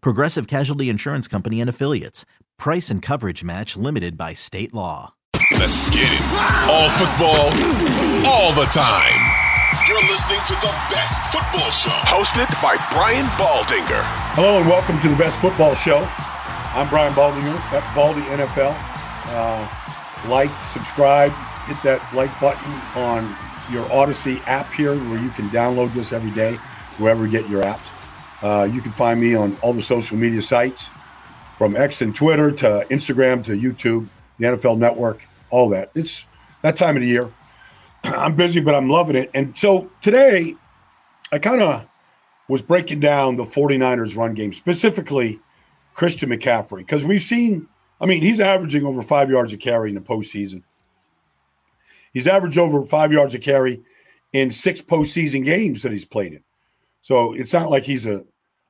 Progressive Casualty Insurance Company and Affiliates. Price and coverage match limited by state law. Let's get it. All football, all the time. You're listening to the best football show, hosted by Brian Baldinger. Hello and welcome to the best football show. I'm Brian Baldinger at Baldy NFL. Uh, like, subscribe, hit that like button on your Audacy app here where you can download this every day, wherever you get your apps. Uh, you can find me on all the social media sites from X and Twitter to Instagram to YouTube, the NFL Network, all that. It's that time of the year. I'm busy, but I'm loving it. And so today, I kind of was breaking down the 49ers run game, specifically Christian McCaffrey, because we've seen, I mean, he's averaging over five yards a carry in the postseason. He's averaged over five yards a carry in six postseason games that he's played in. So it's not like he's a,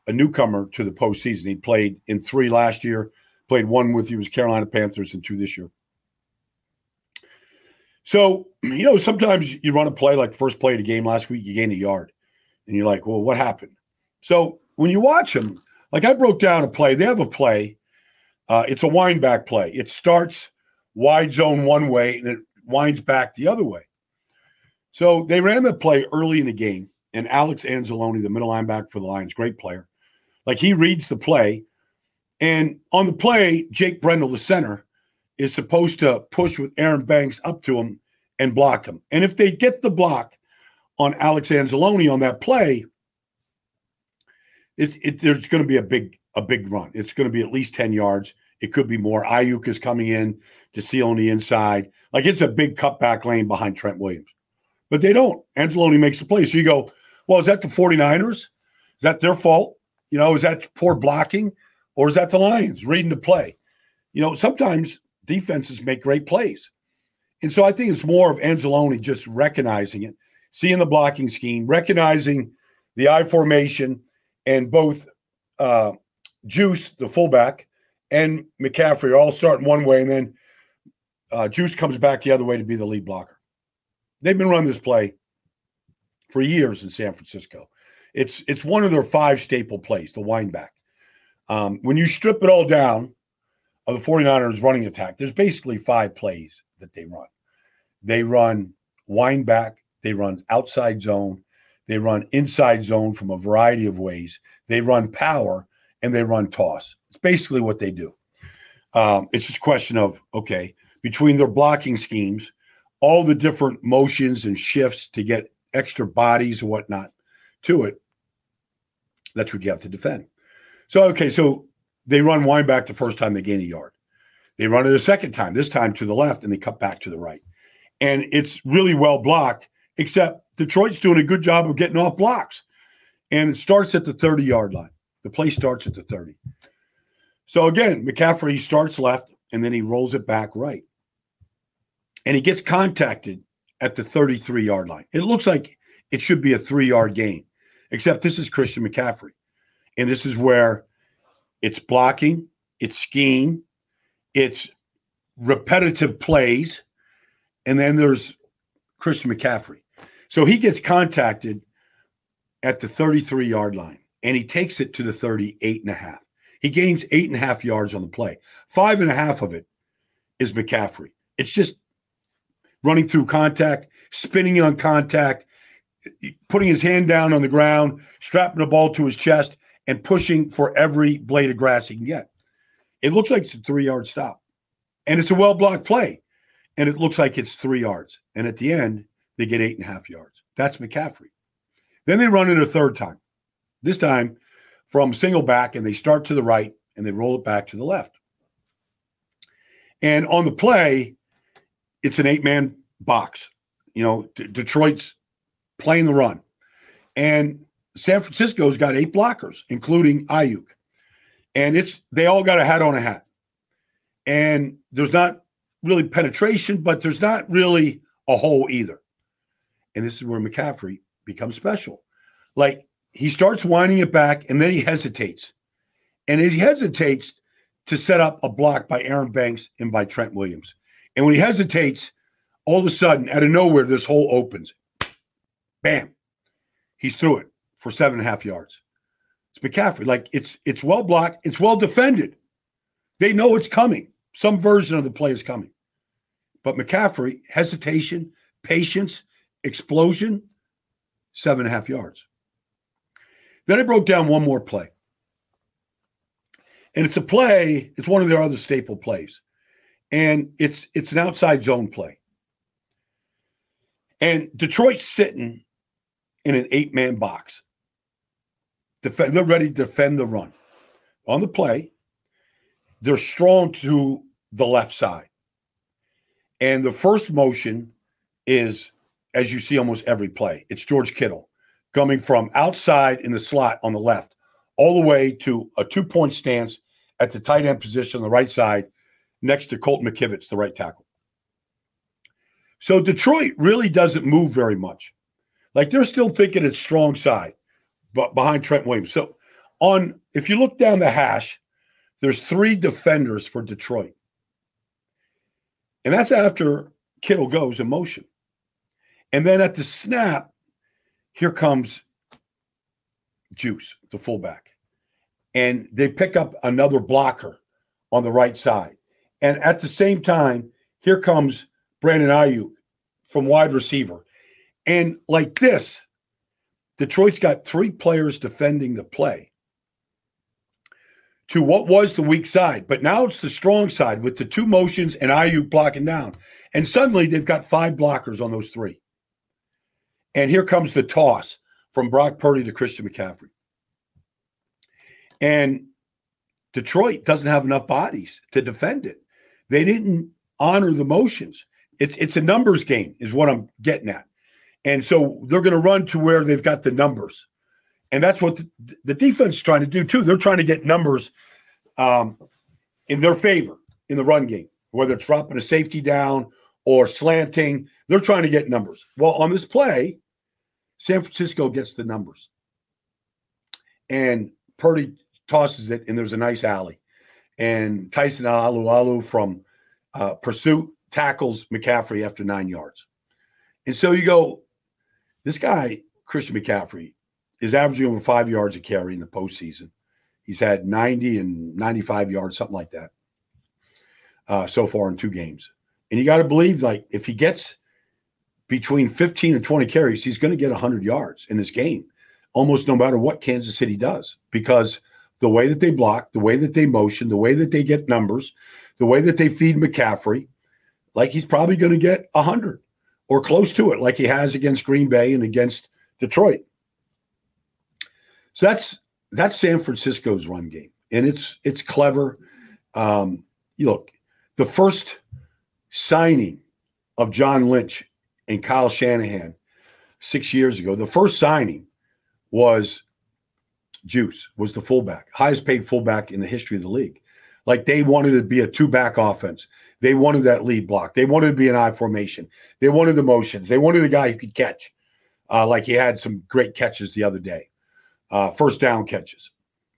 a newcomer to the postseason. He played in three last year, played one with you was Carolina Panthers and two this year. So, you know, sometimes you run a play like first play of the game last week, you gain a yard, and you're like, well, what happened? So when you watch them, like I broke down a play, they have a play. Uh, it's a wind back play. It starts wide zone one way and it winds back the other way. So they ran the play early in the game, and Alex Anzalone, the middle linebacker for the Lions, great player, like he reads the play, and on the play, Jake Brendel, the center, is supposed to push with Aaron Banks up to him and block him. And if they get the block on Alex Anzalone on that play, it's it, there's going to be a big a big run. It's going to be at least ten yards. It could be more. Aiyuk is coming in to seal on the inside. Like it's a big cutback lane behind Trent Williams. But they don't. Anzalone makes the play. So you go, well, is that the 49ers? Is that their fault? You know, is that poor blocking? Or is that the Lions reading the play? You know, sometimes defenses make great plays. And so I think it's more of Anzalone just recognizing it, seeing the blocking scheme, recognizing the I formation, and both uh, Juice, the fullback, and McCaffrey are all starting one way, and then uh, Juice comes back the other way to be the lead blocker. They've been running this play for years in San Francisco. It's it's one of their five staple plays, the wind back. Um, when you strip it all down of the 49ers running attack, there's basically five plays that they run. They run wind back, they run outside zone, they run inside zone from a variety of ways, they run power, and they run toss. It's basically what they do. Um, it's just a question of okay, between their blocking schemes, all the different motions and shifts to get extra bodies and whatnot to it. That's what you have to defend. So, okay, so they run wind back the first time they gain a yard. They run it a second time, this time to the left, and they cut back to the right. And it's really well blocked, except Detroit's doing a good job of getting off blocks. And it starts at the 30 yard line. The play starts at the 30. So again, McCaffrey starts left and then he rolls it back right. And he gets contacted at the 33 yard line. It looks like it should be a three yard gain, except this is Christian McCaffrey. And this is where it's blocking, it's scheme, it's repetitive plays, and then there's Christian McCaffrey. So he gets contacted at the 33 yard line and he takes it to the 38 and a half. He gains eight and a half yards on the play. Five and a half of it is McCaffrey. It's just running through contact, spinning on contact, putting his hand down on the ground, strapping the ball to his chest, and pushing for every blade of grass he can get. It looks like it's a three yard stop, and it's a well blocked play, and it looks like it's three yards. And at the end, they get eight and a half yards. That's McCaffrey. Then they run it a third time. This time from single back, and they start to the right and they roll it back to the left. And on the play, it's an eight man box. You know, D- Detroit's playing the run. And San Francisco's got eight blockers, including Aiyuk. And it's they all got a hat on a hat. And there's not really penetration, but there's not really a hole either. And this is where McCaffrey becomes special. Like he starts winding it back and then he hesitates. And he hesitates to set up a block by Aaron Banks and by Trent Williams. And when he hesitates, all of a sudden, out of nowhere, this hole opens. Bam. He's through it for seven and a half yards. It's McCaffrey. Like it's it's well blocked, it's well defended. They know it's coming. Some version of the play is coming. But McCaffrey, hesitation, patience, explosion, seven and a half yards. Then I broke down one more play. And it's a play, it's one of their other staple plays. And it's it's an outside zone play. And Detroit's sitting in an eight-man box. Defend, they're ready to defend the run. On the play, they're strong to the left side. And the first motion is, as you see almost every play, it's George Kittle coming from outside in the slot on the left all the way to a two point stance at the tight end position on the right side next to Colton McKivitz, the right tackle. So Detroit really doesn't move very much. Like they're still thinking it's strong side, but behind Trent Williams. So on if you look down the hash, there's three defenders for Detroit. And that's after Kittle goes in motion. And then at the snap, here comes Juice, the fullback. And they pick up another blocker on the right side. And at the same time, here comes Brandon Aiyuk from wide receiver. And like this, Detroit's got three players defending the play to what was the weak side, but now it's the strong side with the two motions and Aiyuk blocking down. And suddenly they've got five blockers on those three. And here comes the toss from Brock Purdy to Christian McCaffrey. And Detroit doesn't have enough bodies to defend it. They didn't honor the motions. It's it's a numbers game, is what I'm getting at. And so they're going to run to where they've got the numbers. And that's what the, the defense is trying to do too. They're trying to get numbers um, in their favor in the run game, whether it's dropping a safety down or slanting. They're trying to get numbers. Well, on this play, San Francisco gets the numbers. And Purdy tosses it, and there's a nice alley. And Tyson Alualu from uh, pursuit tackles McCaffrey after nine yards. And so you go, this guy, Christian McCaffrey, is averaging over five yards a carry in the postseason. He's had 90 and 95 yards, something like that, uh, so far in two games. And you got to believe, like, if he gets between 15 and 20 carries, he's going to get 100 yards in this game, almost no matter what Kansas City does, because the way that they block, the way that they motion, the way that they get numbers, the way that they feed McCaffrey, like he's probably going to get 100 or close to it, like he has against Green Bay and against Detroit. So that's that's San Francisco's run game, and it's it's clever. Um, you look, the first signing of John Lynch and Kyle Shanahan six years ago, the first signing was Juice, was the fullback, highest paid fullback in the history of the league. Like they wanted to be a two back offense. They wanted that lead block. They wanted to be an I formation. They wanted the motions. They wanted a guy who could catch, uh, like he had some great catches the other day, uh, first down catches.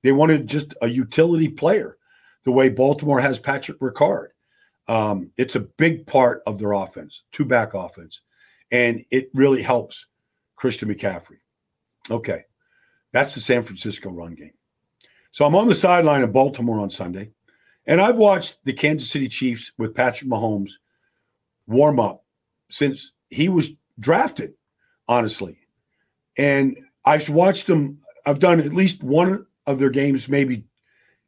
They wanted just a utility player, the way Baltimore has Patrick Ricard. Um, it's a big part of their offense, two back offense and it really helps Christian McCaffrey. Okay, that's the San Francisco run game. So I'm on the sideline of Baltimore on Sunday, and I've watched the Kansas City Chiefs with Patrick Mahomes warm up since he was drafted, honestly. And I've watched them, I've done at least one of their games, maybe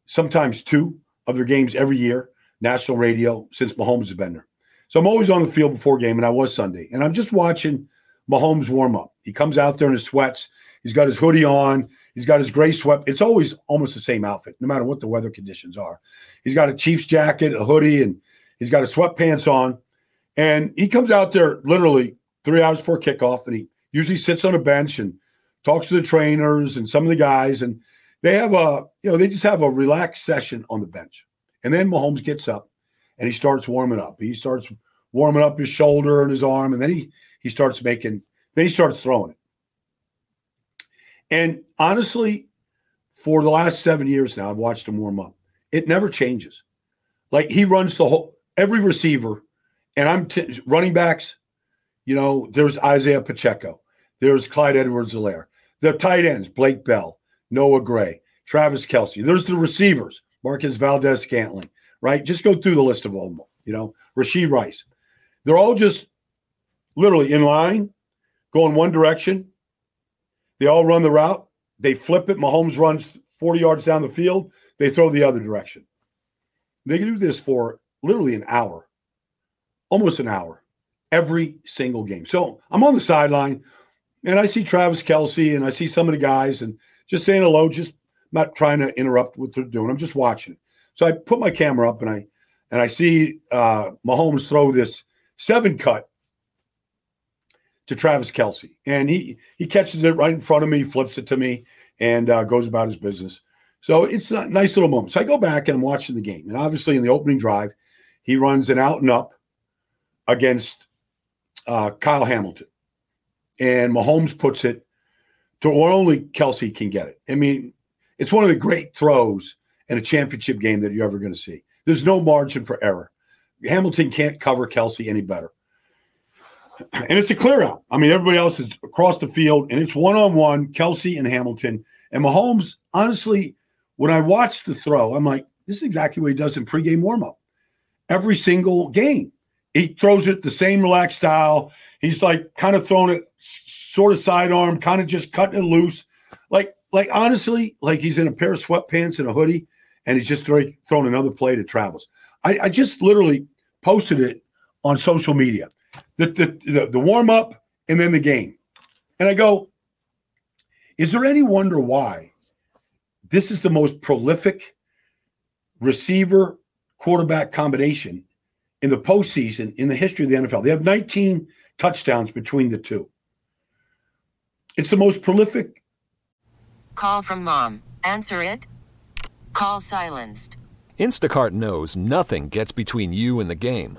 sometimes two of their games every year, national radio, since Mahomes has been there. So I'm always on the field before game, and I was Sunday. And I'm just watching Mahomes warm up. He comes out there in his sweats. He's got his hoodie on. He's got his gray sweat. It's always almost the same outfit, no matter what the weather conditions are. He's got a Chiefs jacket, a hoodie, and he's got his sweatpants on. And he comes out there literally three hours before kickoff, and he usually sits on a bench and talks to the trainers and some of the guys. And they have a, you know, they just have a relaxed session on the bench. And then Mahomes gets up and he starts warming up. He starts warming up his shoulder and his arm, and then he he starts making, then he starts throwing it. And honestly, for the last seven years now, I've watched him warm up. It never changes. Like he runs the whole every receiver, and I'm t- running backs. You know, there's Isaiah Pacheco, there's Clyde Edwards-Helaire, the tight ends, Blake Bell, Noah Gray, Travis Kelce, There's the receivers, Marquez Valdes-Scantling, right? Just go through the list of them. You know, Rashee Rice. They're all just literally in line, going one direction. They all run the route. They flip it. Mahomes runs 40 yards down the field. They throw the other direction. They can do this for literally an hour, almost an hour, every single game. So I'm on the sideline and I see Travis Kelce and I see some of the guys and just saying hello, just not trying to interrupt what they're doing. I'm just watching. So I put my camera up and I and I see uh, Mahomes throw this seven cut to Travis Kelce, and he he catches it right in front of me, flips it to me, and uh, goes about his business. So it's a nice little moment. So I go back and I'm watching the game, and obviously in the opening drive, he runs an out and up against uh, Kyle Hamilton, and Mahomes puts it to where only Kelce can get it. I mean, it's one of the great throws in a championship game that you're ever going to see. There's no margin for error. Hamilton can't cover Kelce any better and it's a clear out. I mean, everybody else is across the field, and it's one on one, Kelce and Hamilton. And Mahomes, honestly, when I watched the throw, I'm like, this is exactly what he does in pregame warmup. Every single game, he throws it the same relaxed style. He's like kind of throwing it sort of sidearm, kind of just cutting it loose. Like, like honestly, like he's in a pair of sweatpants and a hoodie, and he's just throwing, another play to Travis. I, I just literally posted it on social media the the the, the warm up and then the game. And I go, is there any wonder why this is the most prolific receiver quarterback combination in the postseason in the history of the NFL? They have 19 touchdowns between the two. It's the most prolific. Call from mom. Answer it. Call silenced. Instacart knows nothing gets between you and the game.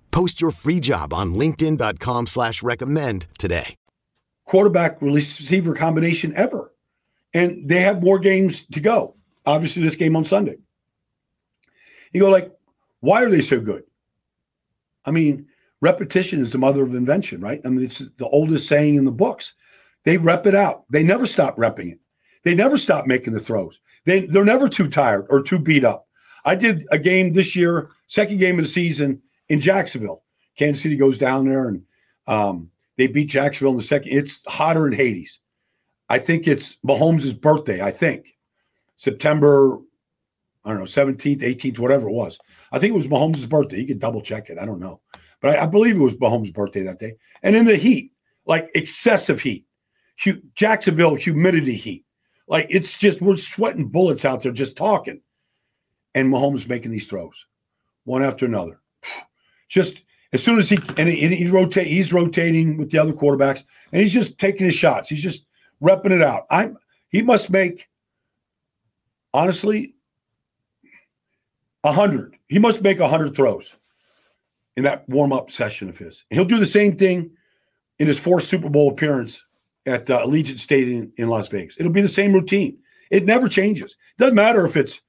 Post your free job on LinkedIn.com slash recommend today. Quarterback receiver combination ever. And they have more games to go. Obviously, this game on Sunday. You go like, why are they so good? I mean, repetition is the mother of invention, right? I mean, it's the oldest saying in the books. They rep it out. They never stop repping it. They never stop making the throws. They they're never too tired or too beat up. I did a game this year, second game of the season in Jacksonville. Kansas City goes down there and um, They beat Jacksonville in the second. It's hotter in Hades. I think it's Mahomes' birthday. I think September, I don't know, 17th, 18th, whatever it was. I think it was Mahomes' birthday. You can double check it. I don't know. But I, I believe it was Mahomes' birthday that day. And in the heat, like excessive heat, hu- Jacksonville humidity heat. Like it's just, we're sweating bullets out there just talking. And Mahomes making these throws one after another. Just as soon as he and he, he rotate, he's rotating with the other quarterbacks, and he's just taking his shots. He's just repping it out. I'm he must make honestly a hundred. He must make a hundred throws in that warm up session of his. And he'll do the same thing in his fourth Super Bowl appearance at uh, Allegiant Stadium in Las Vegas. It'll be the same routine. It never changes. Doesn't matter if it's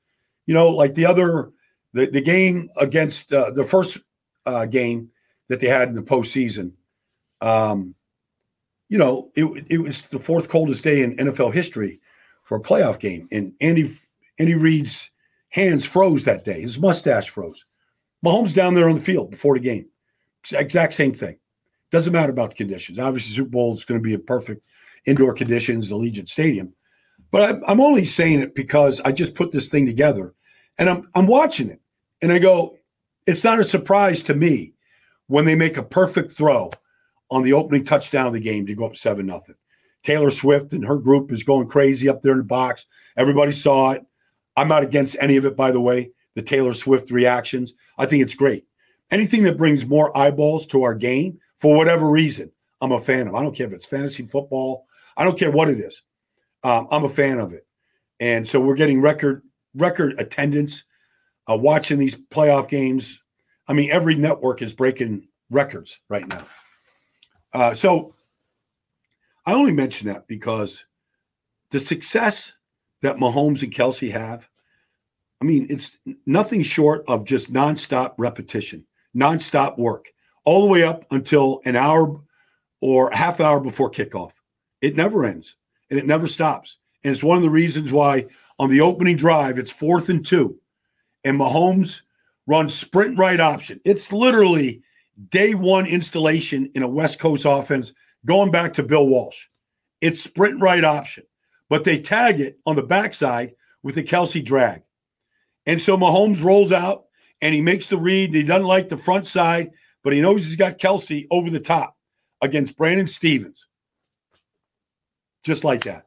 you know like the other the the game against uh, the first uh, game that they had in the postseason. Um, you know, it, it was the fourth coldest day in NFL history for a playoff game, and Andy Andy Reid's hands froze that day. His mustache froze. Mahomes down there on the field before the game, exact same thing. Doesn't matter about the conditions. Obviously, Super Bowl is going to be a perfect indoor conditions, Allegiant Stadium. But I'm, I'm only saying it because I just put this thing together, and I'm I'm watching it, and I go, it's not a surprise to me when they make a perfect throw on the opening touchdown of the game to go up 7 nothing. Taylor Swift and her group is going crazy up there in the box. Everybody saw it. I'm not against any of it, by the way, the Taylor Swift reactions. I think it's great. Anything that brings more eyeballs to our game for whatever reason, I'm a fan of. I don't care if it's fantasy football. I don't care what it is. Um, I'm a fan of it. And so we're getting record record attendance uh, watching these playoff games. I mean, every network is breaking records right now. Uh, so I only mention that because the success that Mahomes and Kelce have, I mean, it's nothing short of just nonstop repetition, nonstop work, all the way up until an hour or half hour before kickoff. It never ends and it never stops. And it's one of the reasons why on the opening drive, it's fourth and two and Mahomes runs sprint right option. It's literally day one installation in a West Coast offense going back to Bill Walsh. It's sprint right option, but they tag it on the backside with the Kelce drag. And so Mahomes rolls out and he makes the read. He doesn't like the front side, but he knows he's got Kelce over the top against Brandon Stephens. Just like that.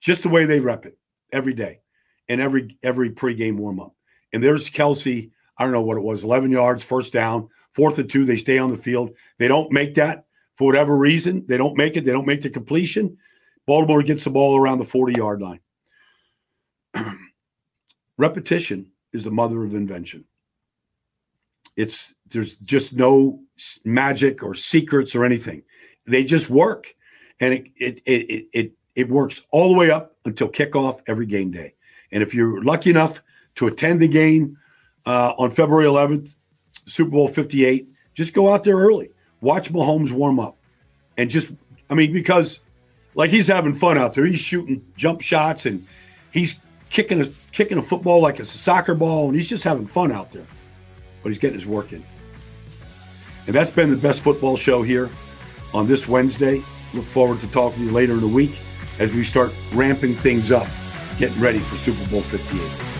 Just the way they rep it every day and every every pregame warm up. And there's Kelce. I don't know what it was, 11 yards, first down, fourth and two. They stay on the field. They don't make that for whatever reason. They don't make it. They don't make the completion. Baltimore gets the ball around the 40 yard line. Repetition is the mother of invention. It's there's just no magic or secrets or anything. They just work, and it it it it it works all the way up until kickoff every game day. And if you're lucky enough to attend the game uh, on February 11th, Super Bowl 58, just go out there early. Watch Mahomes warm up. And just, I mean, because like he's having fun out there. He's shooting jump shots and he's kicking a kicking a football like it's a soccer ball, and he's just having fun out there. But he's getting his work in. And that's been the best football show here on this Wednesday. Look forward to talking to you later in the week as we start ramping things up, getting ready for Super Bowl 58.